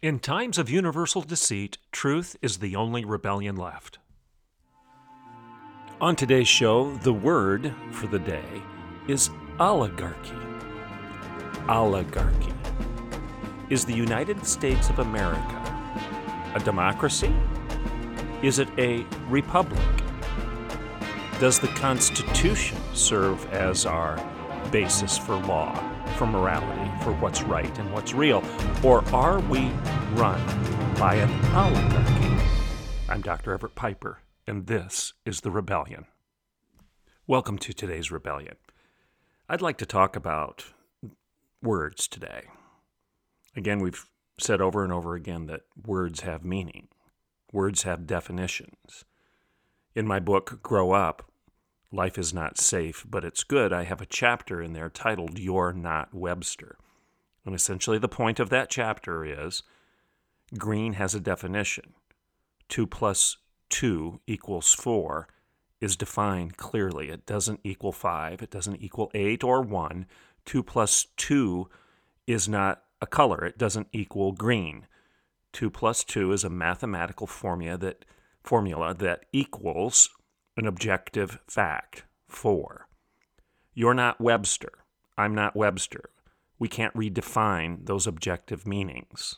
In times of universal deceit, truth is the only rebellion left. On today's show, the word for the day is oligarchy. Oligarchy. Is the United States of America a democracy? Is it a republic? Does the Constitution serve as our basis for law, for morality, for what's right and what's real? Or are we run by an oligarchy? I'm Dr. Everett Piper, and this is The Rebellion. Welcome to today's Rebellion. I'd like to talk about words today. Again, we've said over and over again that words have meaning, words have definitions. In my book, Grow Up Life is Not Safe, but It's Good, I have a chapter in there titled You're Not Webster. And essentially, the point of that chapter is green has a definition. 2 plus 2 equals 4 is defined clearly. It doesn't equal 5, it doesn't equal 8 or 1. 2 plus 2 is not a color. It doesn't equal green. 2 plus 2 is a mathematical formula that, formula that equals an objective fact, 4. You're not Webster. I'm not Webster. We can't redefine those objective meanings.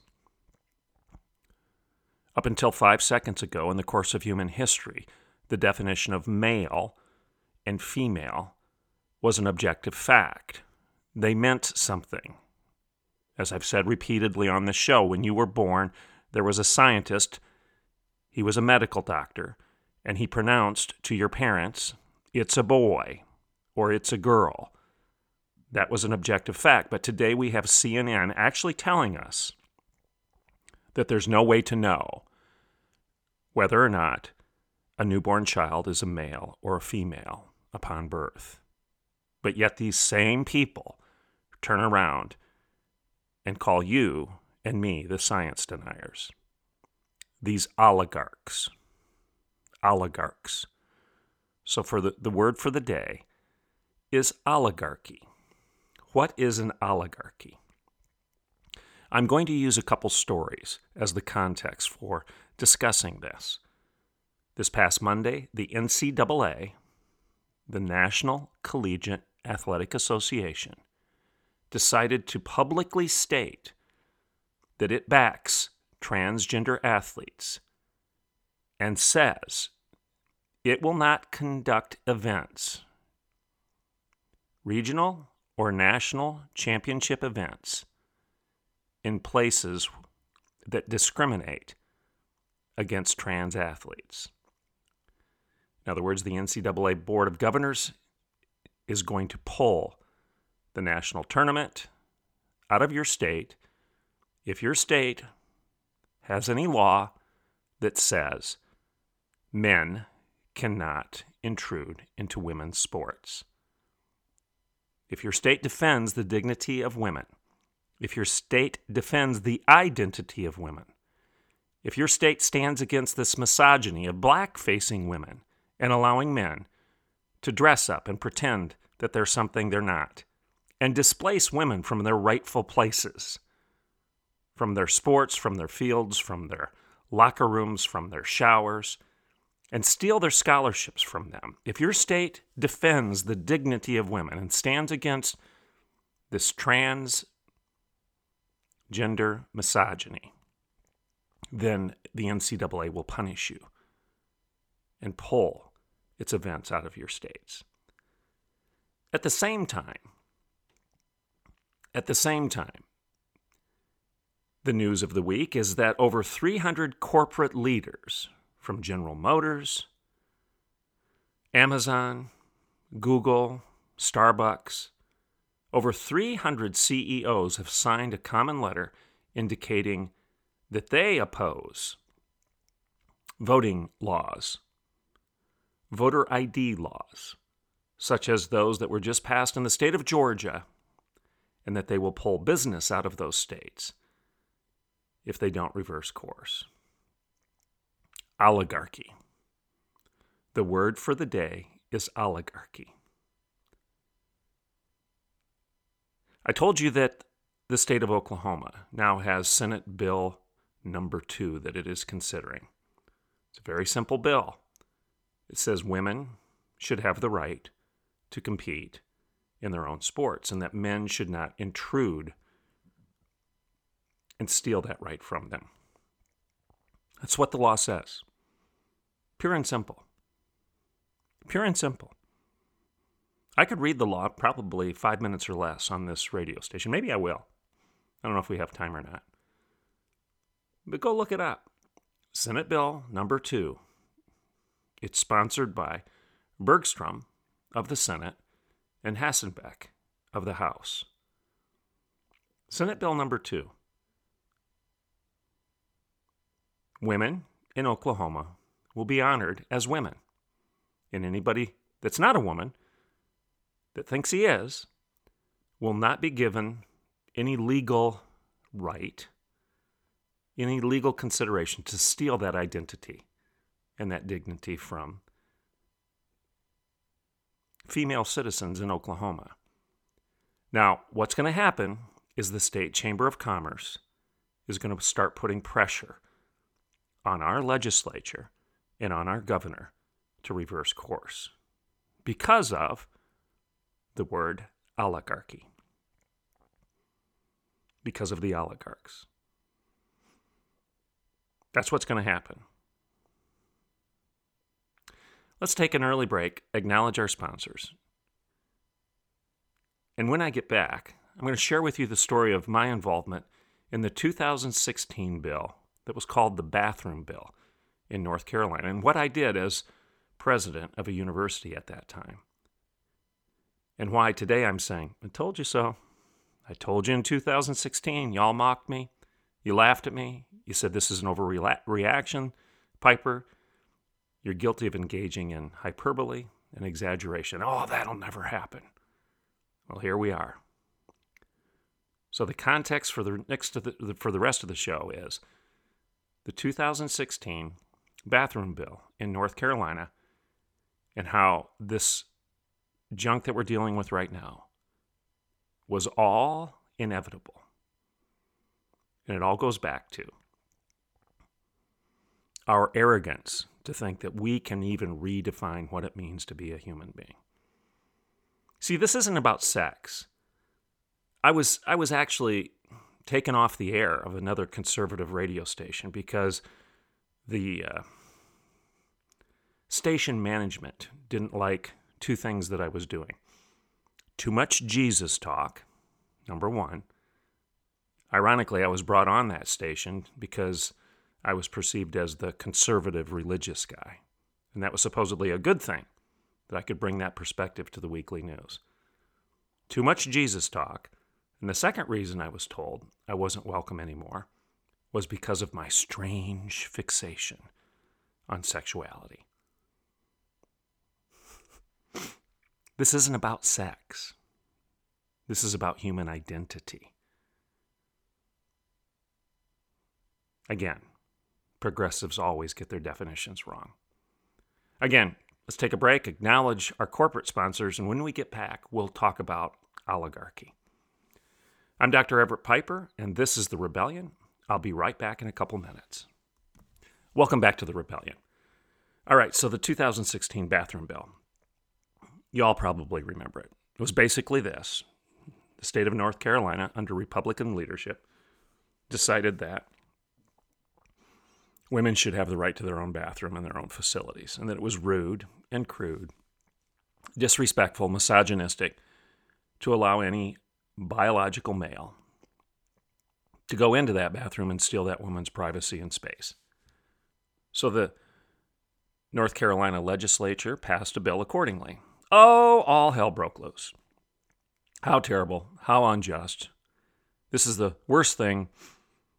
Up until five seconds ago, in the course of human history, the definition of male and female was an objective fact. They meant something. As I've said repeatedly on this show, when you were born, there was a scientist, he was a medical doctor, and he pronounced to your parents, it's a boy or it's a girl. That was an objective fact. But today we have CNN actually telling us that there's no way to know whether or not a newborn child is a male or a female upon birth. But yet these same people turn around and call you and me the science deniers. These oligarchs. Oligarchs. So for the, the word for the day is oligarchy. What is an oligarchy? I'm going to use a couple stories as the context for discussing this. This past Monday, the NCAA, the National Collegiate Athletic Association, decided to publicly state that it backs transgender athletes and says it will not conduct events, regional or national championship events, in places that discriminate against trans athletes. In other words, the NCAA Board of Governors is going to pull the national tournament out of your state if your state has any law that says men cannot intrude into women's sports. If your state defends the dignity of women, if your state defends the identity of women, if your state stands against this misogyny of black facing women and allowing men to dress up and pretend that they're something they're not, and displace women from their rightful places, from their sports, from their fields, from their locker rooms, from their showers, and steal their scholarships from them. If your state defends the dignity of women and stands against this trans gender misogyny, then the NCAA will punish you and pull its events out of your states. At the same time, at the same time, the news of the week is that over 300 corporate leaders from General Motors, Amazon, Google, Starbucks, over 300 CEOs have signed a common letter indicating that they oppose voting laws, voter ID laws, such as those that were just passed in the state of Georgia, and that they will pull business out of those states if they don't reverse course. Oligarchy. The word for the day is oligarchy. I told you that the state of Oklahoma now has Senate Bill number two that it is considering. It's a very simple bill. It says women should have the right to compete in their own sports and that men should not intrude and steal that right from them. That's what the law says. Pure and simple. Pure and simple. I could read the law probably five minutes or less on this radio station. Maybe I will. I don't know if we have time or not. But go look it up. Senate Bill number two. It's sponsored by Bergstrom of the Senate and Hasenbeck of the House. Senate Bill number two. Women in Oklahoma will be honored as women. And anybody that's not a woman that thinks he is will not be given any legal right, any legal consideration to steal that identity and that dignity from female citizens in Oklahoma. Now, what's going to happen is the State Chamber of Commerce is going to start putting pressure on our legislature and on our governor to reverse course because of the word oligarchy. Because of the oligarchs. That's what's going to happen. Let's take an early break, acknowledge our sponsors. And when I get back, I'm going to share with you the story of my involvement in the 2016 bill that was called the Bathroom Bill in North Carolina and what I did as president of a university at that time. And why today I'm saying, I told you so. I told you in 2016, y'all mocked me. You laughed at me. You said this is an overreaction. Piper, you're guilty of engaging in hyperbole and exaggeration. Oh, that'll never happen. Well, here we are. So the context for the next the, for the rest of the show is the 2016 bathroom bill in North Carolina and how this junk that we're dealing with right now was all inevitable. And it all goes back to our arrogance to think that we can even redefine what it means to be a human being. See, this isn't about sex. I was I was actually taken off the air of another conservative radio station because the uh, station management didn't like two things that I was doing. Too much Jesus talk, number one. Ironically, I was brought on that station because I was perceived as the conservative religious guy. And that was supposedly a good thing, that I could bring that perspective to the weekly news. Too much Jesus talk. And the second reason I was told I wasn't welcome anymore was because of my strange fixation on sexuality. This isn't about sex. This is about human identity. Again, progressives always get their definitions wrong. Again, let's take a break, acknowledge our corporate sponsors, and when we get back, we'll talk about oligarchy. I'm Dr. Everett Piper, and this is The Rebellion. I'll be right back in a couple minutes. Welcome back to The Rebellion. All right, so the 2016 bathroom bill. Y'all probably remember it. It was basically this the state of North Carolina, under Republican leadership, decided that women should have the right to their own bathroom and their own facilities, and that it was rude and crude, disrespectful, misogynistic to allow any biological male to go into that bathroom and steal that woman's privacy and space. So the North Carolina legislature passed a bill accordingly. Oh, all hell broke loose. How terrible, how unjust. This is the worst thing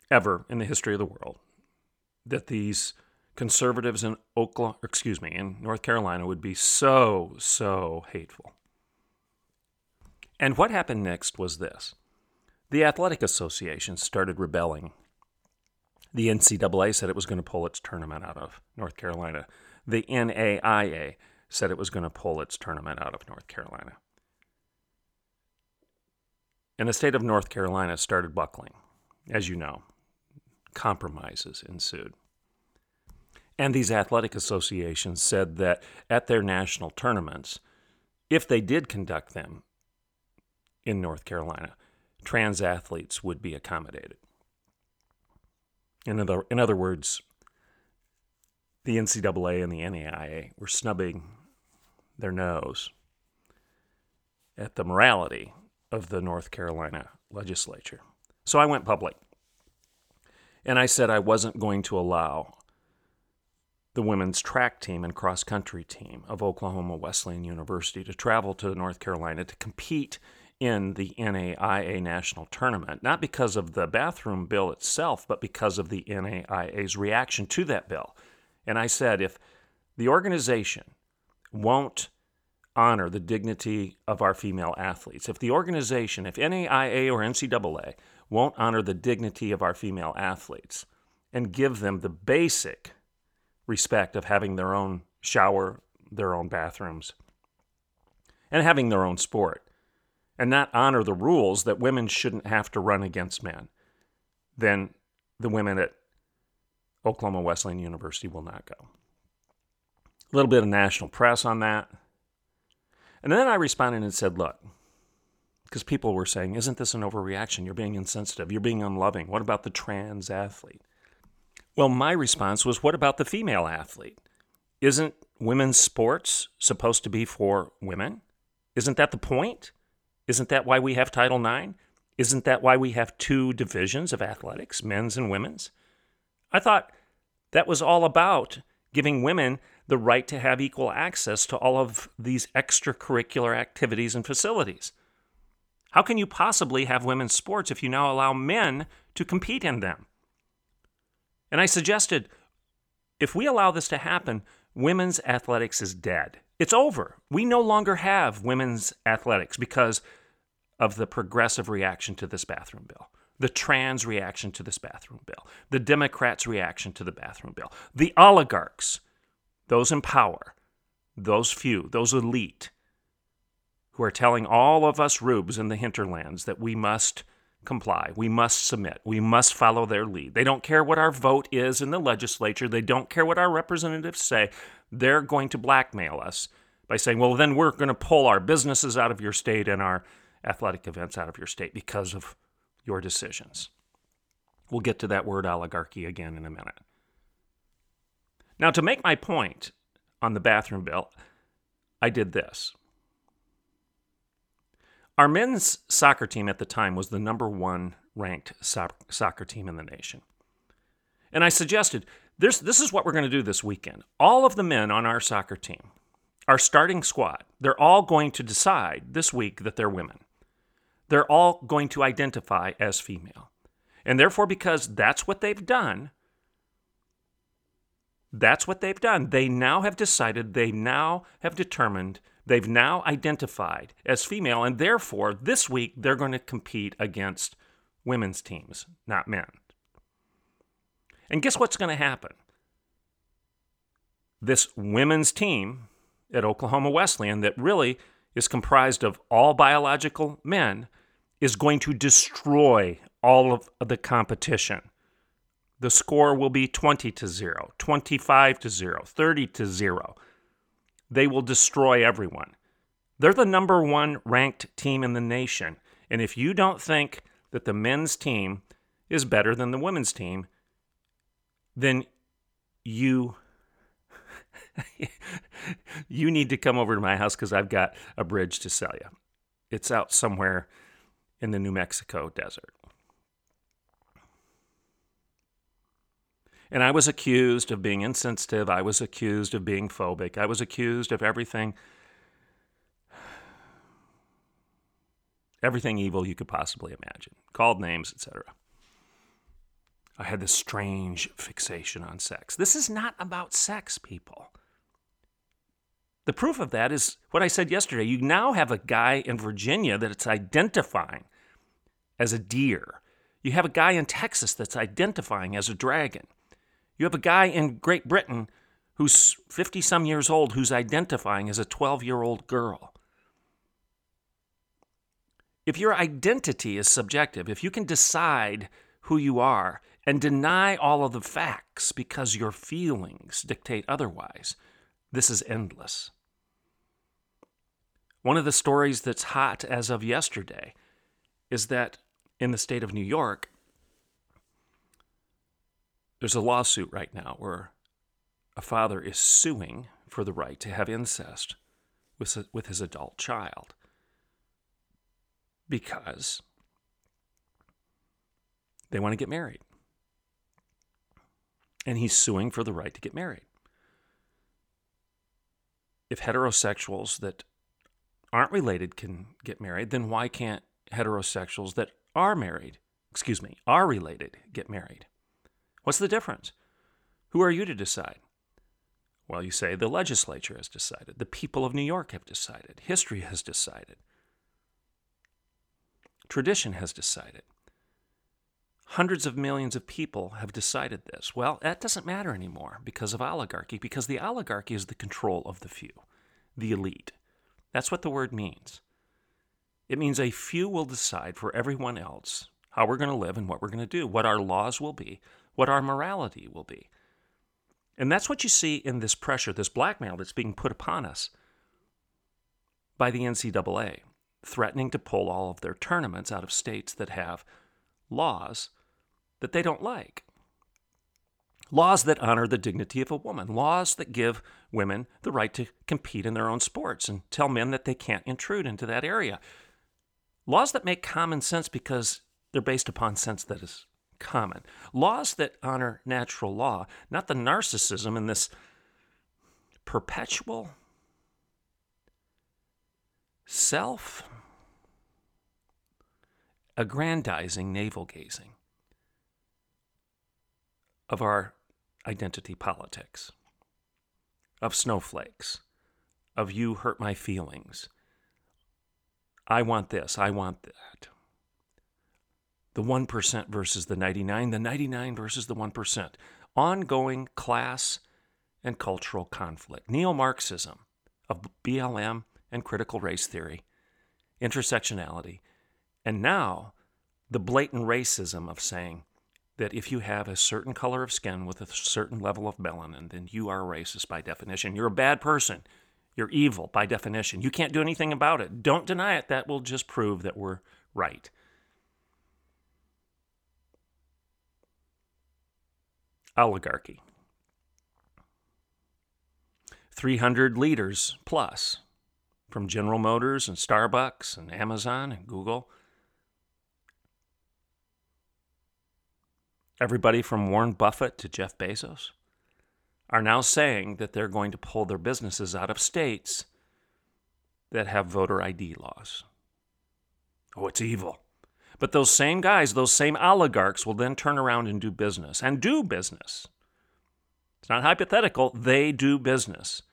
ever in the history of the world that these conservatives in Oklahoma, excuse me, in North Carolina would be so, so hateful. And what happened next was this the athletic association started rebelling. The NCAA said it was going to pull its tournament out of North Carolina. The NAIA said it was going to pull its tournament out of North Carolina. And the state of North Carolina started buckling, as you know. Compromises ensued. And these athletic associations said that at their national tournaments, if they did conduct them in North Carolina, trans athletes would be accommodated. In other, in other words, the NCAA and the NAIA were snubbing their nose at the morality of the North Carolina legislature. So I went public. And I said I wasn't going to allow the women's track team and cross country team of Oklahoma Wesleyan University to travel to North Carolina to compete in the NAIA national tournament, not because of the bathroom bill itself, but because of the NAIA's reaction to that bill. And I said, if the organization won't honor the dignity of our female athletes, if the organization, if NAIA or NCAA won't honor the dignity of our female athletes and give them the basic respect of having their own shower, their own bathrooms, and having their own sport, and not honor the rules that women shouldn't have to run against men, then the women at Oklahoma Wesleyan University will not go. A little bit of national press on that. And then I responded and said, look, because people were saying, isn't this an overreaction? You're being insensitive. You're being unloving. What about the trans athlete? Well, my response was, what about the female athlete? Isn't women's sports supposed to be for women? Isn't that the point? Isn't that why we have Title IX? Isn't that why we have two divisions of athletics, men's and women's? I thought that was all about giving women the right to have equal access to all of these extracurricular activities and facilities. How can you possibly have women's sports if you now allow men to compete in them? And I suggested if we allow this to happen, women's athletics is dead. It's over. We no longer have women's athletics because of the progressive reaction to this bathroom bill, the trans reaction to this bathroom bill, the Democrats' reaction to the bathroom bill, the oligarchs, those in power, those few, those elite, who are telling all of us rubes in the hinterlands that we must comply. We must submit. We must follow their lead. They don't care what our vote is in the legislature. They don't care what our representatives say. They're going to blackmail us by saying, well, then we're going to pull our businesses out of your state and our athletic events out of your state because of your decisions. We'll get to that word oligarchy again in a minute. Now, to make my point on the bathroom bill, I did this. Our men's soccer team at the time was the number one ranked so- soccer team in the nation. And I suggested this, this is what we're going to do this weekend. All of the men on our soccer team, our starting squad, they're all going to decide this week that they're women. They're all going to identify as female. And therefore, because that's what they've done, that's what they've done. They now have decided, they now have determined they've now identified as female, and therefore this week they're going to compete against women's teams, not men. And guess what's going to happen? This women's team at Oklahoma Wesleyan, that really is comprised of all biological men, is going to destroy all of the competition. The score will be 20 to 0, 25 to 0, 30 to 0 they will destroy everyone. They're the number one ranked team in the nation. And if you don't think that the men's team is better than the women's team, then you you need to come over to my house because I've got a bridge to sell you. It's out somewhere in the New Mexico desert. And I was accused of being insensitive. I was accused of being phobic. I was accused of everything, everything evil you could possibly imagine, called names, etc. I had this strange fixation on sex. This is not about sex, people. The proof of that is what I said yesterday. You now have a guy in Virginia that it's identifying as a deer. You have a guy in Texas that's identifying as a dragon. You have a guy in Great Britain who's 50 some years old who's identifying as a 12 year old girl. If your identity is subjective, if you can decide who you are and deny all of the facts because your feelings dictate otherwise, this is endless. One of the stories that's hot as of yesterday is that in the state of New York, there's a lawsuit right now where a father is suing for the right to have incest with, with his adult child because they want to get married. And he's suing for the right to get married. If heterosexuals that aren't related can get married, then why can't heterosexuals that are married, excuse me, are related get married? What's the difference? Who are you to decide? Well, you say the legislature has decided, the people of New York have decided, history has decided, tradition has decided. Hundreds of millions of people have decided this. Well, that doesn't matter anymore because of oligarchy, because the oligarchy is the control of the few, the elite. That's what the word means. It means a few will decide for everyone else how we're going to live and what we're going to do, what our laws will be, what our morality will be. And that's what you see in this pressure, this blackmail that's being put upon us by the NCAA, threatening to pull all of their tournaments out of states that have laws that they don't like. Laws that honor the dignity of a woman, laws that give women the right to compete in their own sports and tell men that they can't intrude into that area. Laws that make common sense because they're based upon sense that is common. Laws that honor natural law, not the narcissism and this perpetual self aggrandizing navel gazing of our identity politics, of snowflakes, of you hurt my feelings. I want this, I want that the 1% versus the 99, the 99 versus the 1%. Ongoing class and cultural conflict. Neo Marxism of BLM and critical race theory, intersectionality, and now the blatant racism of saying that if you have a certain color of skin with a certain level of melanin, then you are a racist by definition. You're a bad person. You're evil by definition. You can't do anything about it. Don't deny it. That will just prove that we're right. oligarchy. 300 leaders plus from General Motors and Starbucks and Amazon and Google. Everybody from Warren Buffett to Jeff Bezos are now saying that they're going to pull their businesses out of states that have voter ID laws. Oh, it's evil. But those same guys, those same oligarchs will then turn around and do business and do business. It's not hypothetical, they do business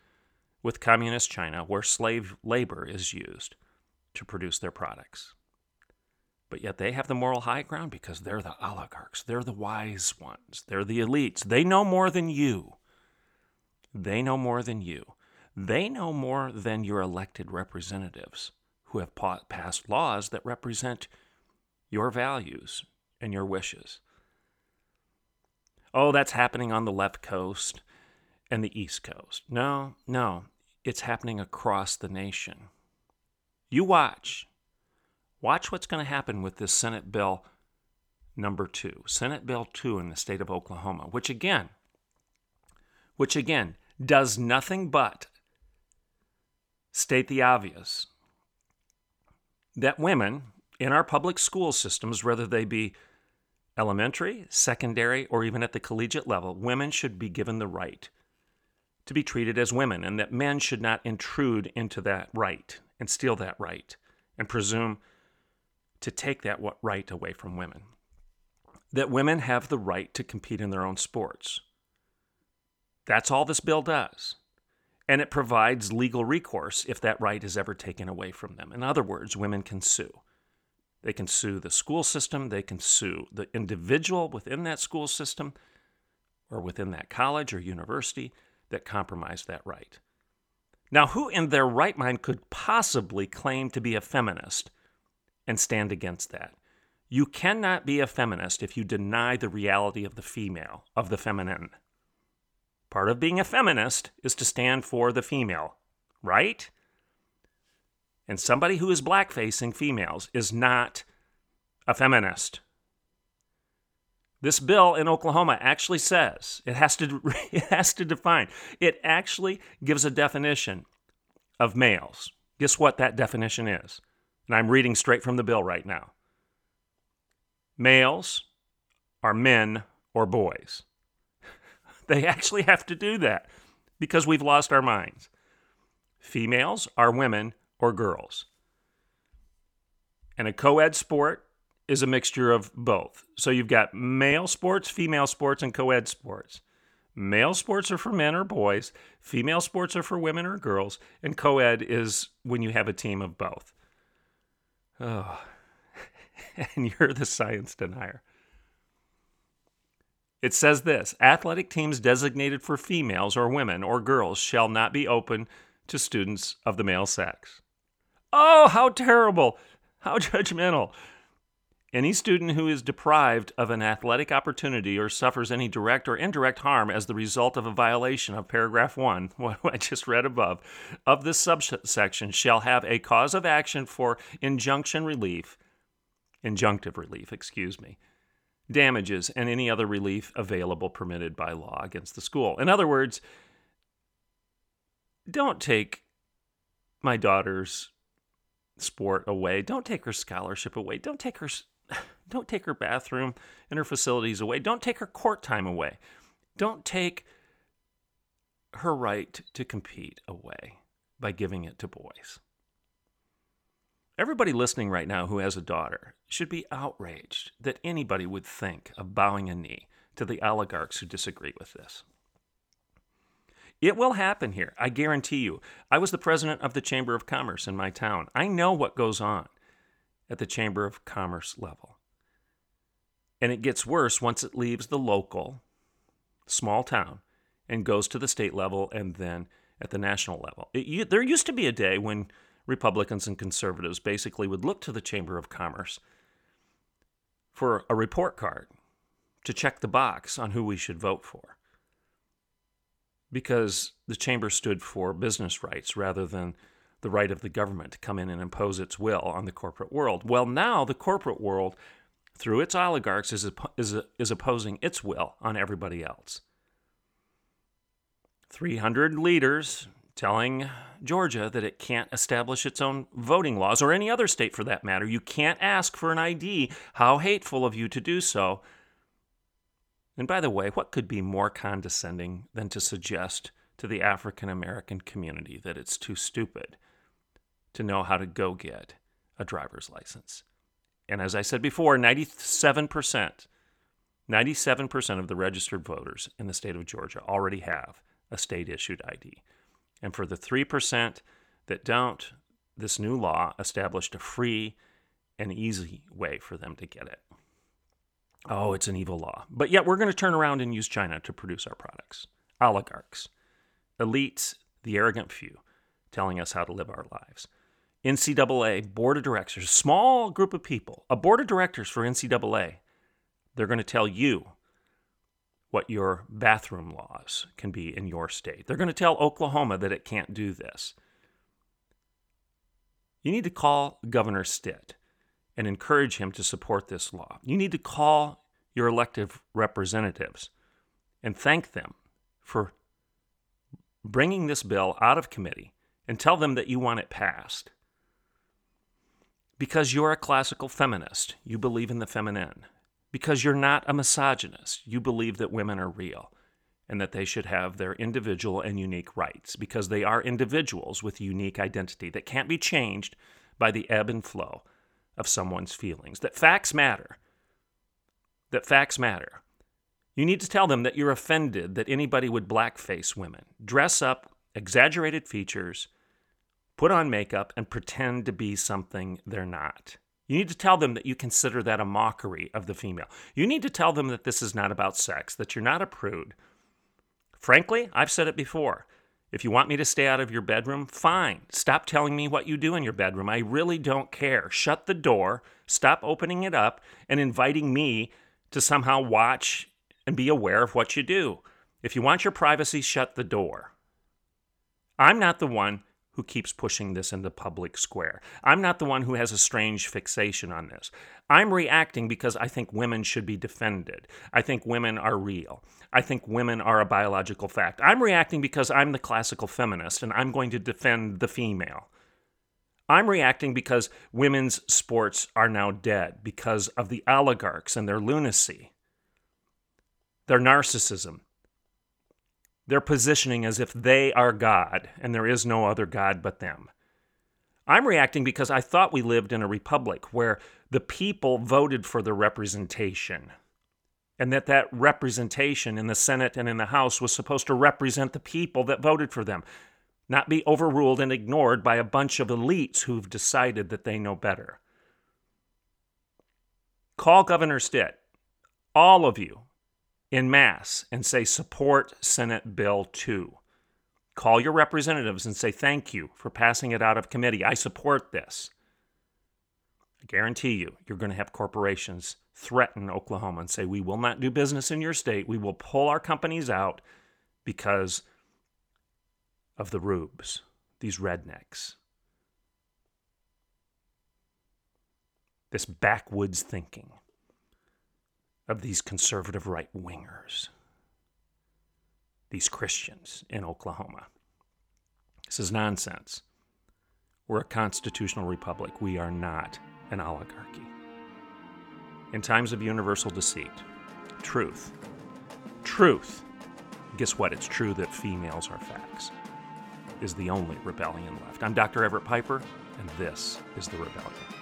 with communist China where slave labor is used to produce their products. But yet they have the moral high ground because they're the oligarchs. They're the wise ones. They're the elites. They know more than you. They know more than you. They know more than your elected representatives who have passed laws that represent your values and your wishes. Oh, that's happening on the left coast and the east coast. No, no, it's happening across the nation. You watch. Watch what's going to happen with this Senate bill number 2. Senate bill 2 in the state of Oklahoma, which again which again does nothing but state the obvious that women in our public school systems, whether they be elementary, secondary, or even at the collegiate level, women should be given the right to be treated as women, and that men should not intrude into that right and steal that right and presume to take that right away from women. that women have the right to compete in their own sports. That's all this bill does. And it provides legal recourse if that right is ever taken away from them. In other words, women can sue. They can sue the school system, they can sue the individual within that school system or within that college or university that compromised that right. Now, who in their right mind could possibly claim to be a feminist and stand against that? You cannot be a feminist if you deny the reality of the female, of the feminine. Part of being a feminist is to stand for the female, right? And somebody who is blackfacing females is not a feminist. This bill in Oklahoma actually says it has to it has to define. It actually gives a definition of males. Guess what that definition is? And I'm reading straight from the bill right now. Males are men or boys. They actually have to do that because we've lost our minds. Females are women or girls. And a co ed sport is a mixture of both. So you've got male sports, female sports, and co ed sports. Male sports are for men or boys, female sports are for women or girls, and co ed is when you have a team of both. Oh, and you're the science denier. It says this athletic teams designated for females or women or girls shall not be open to students of the male sex. Oh, how terrible! How judgmental. Any student who is deprived of an athletic opportunity or suffers any direct or indirect harm as the result of a violation of paragraph 1, what I just read above, of this subsection shall have a cause of action for injunction relief, injunctive relief, excuse me, damages, and any other relief available permitted by law against the school. In other words, don't take my daughter's sport away. Don't take her scholarship away. Don't take her don't take her bathroom and her facilities away. Don't take her court time away. Don't take her right to compete away by giving it to boys. Everybody listening right now who has a daughter should be outraged that anybody would think of bowing a knee to the oligarchs who disagree with this. It will happen here, I guarantee you. I was the president of the Chamber of Commerce in my town. I know what goes on at the Chamber of Commerce level. And it gets worse once it leaves the local, small town, and goes to the state level and then at the national level. It, there used to be a day when Republicans and conservatives basically would look to the Chamber of Commerce for a report card to check the box on who we should vote for. Because the chamber stood for business rights rather than the right of the government to come in and impose its will on the corporate world. Well, now the corporate world, through its oligarchs, is, is, is opposing its will on everybody else. 300 leaders telling Georgia that it can't establish its own voting laws, or any other state for that matter. You can't ask for an ID. How hateful of you to do so. And by the way, what could be more condescending than to suggest to the African American community that it's too stupid to know how to go get a driver's license? And as I said before, 97%, 97% of the registered voters in the state of Georgia already have a state issued ID. And for the 3% that don't, this new law established a free and easy way for them to get it. Oh, it's an evil law. But yet we're going to turn around and use China to produce our products. Oligarchs, elites, the arrogant few, telling us how to live our lives. NCAA board of directors, a small group of people, a board of directors for NCAA, they're going to tell you what your bathroom laws can be in your state. They're going to tell Oklahoma that it can't do this. You need to call Governor Stitt and encourage him to support this law. You need to call your elected representatives and thank them for bringing this bill out of committee and tell them that you want it passed. Because you're a classical feminist, you believe in the feminine because you're not a misogynist. You believe that women are real and that they should have their individual and unique rights because they are individuals with unique identity that can't be changed by the ebb and flow of someone's feelings. That facts matter. that facts matter. You need to tell them that you're offended that anybody would blackface women, dress up, exaggerated features, put on makeup, and pretend to be something they're not. You need to tell them that you consider that a mockery of the female. You need to tell them that this is not about sex, that you're not a prude. Frankly, I've said it before. If you want me to stay out of your bedroom, fine. Stop telling me what you do in your bedroom. I really don't care. Shut the door, stop opening it up, and inviting me to somehow watch and be aware of what you do. If you want your privacy, shut the door. I'm not the one who keeps pushing this into public square. I'm not the one who has a strange fixation on this. I'm reacting because I think women should be defended. I think women are real. I think women are a biological fact. I'm reacting because I'm the classical feminist and I'm going to defend the female. I'm reacting because women's sports are now dead because of the oligarchs and their lunacy, their narcissism, they're positioning as if they are God and there is no other God but them. I'm reacting because I thought we lived in a republic where the people voted for the representation and that that representation in the Senate and in the House was supposed to represent the people that voted for them, not be overruled and ignored by a bunch of elites who've decided that they know better. Call Governor Stitt, all of you, in mass and say, support Senate Bill 2. Call your representatives and say, thank you for passing it out of committee. I support this. I guarantee you, you're going to have corporations threaten Oklahoma and say, we will not do business in your state. We will pull our companies out because of the rubes, these rednecks. This backwoods thinking of these conservative right wingers, these Christians in Oklahoma. This is nonsense. We're a constitutional republic. We are not an oligarchy. In times of universal deceit, truth, truth, guess what? It's true that females are facts, is the only rebellion left. I'm Dr. Everett Piper, and this is The Rebellion.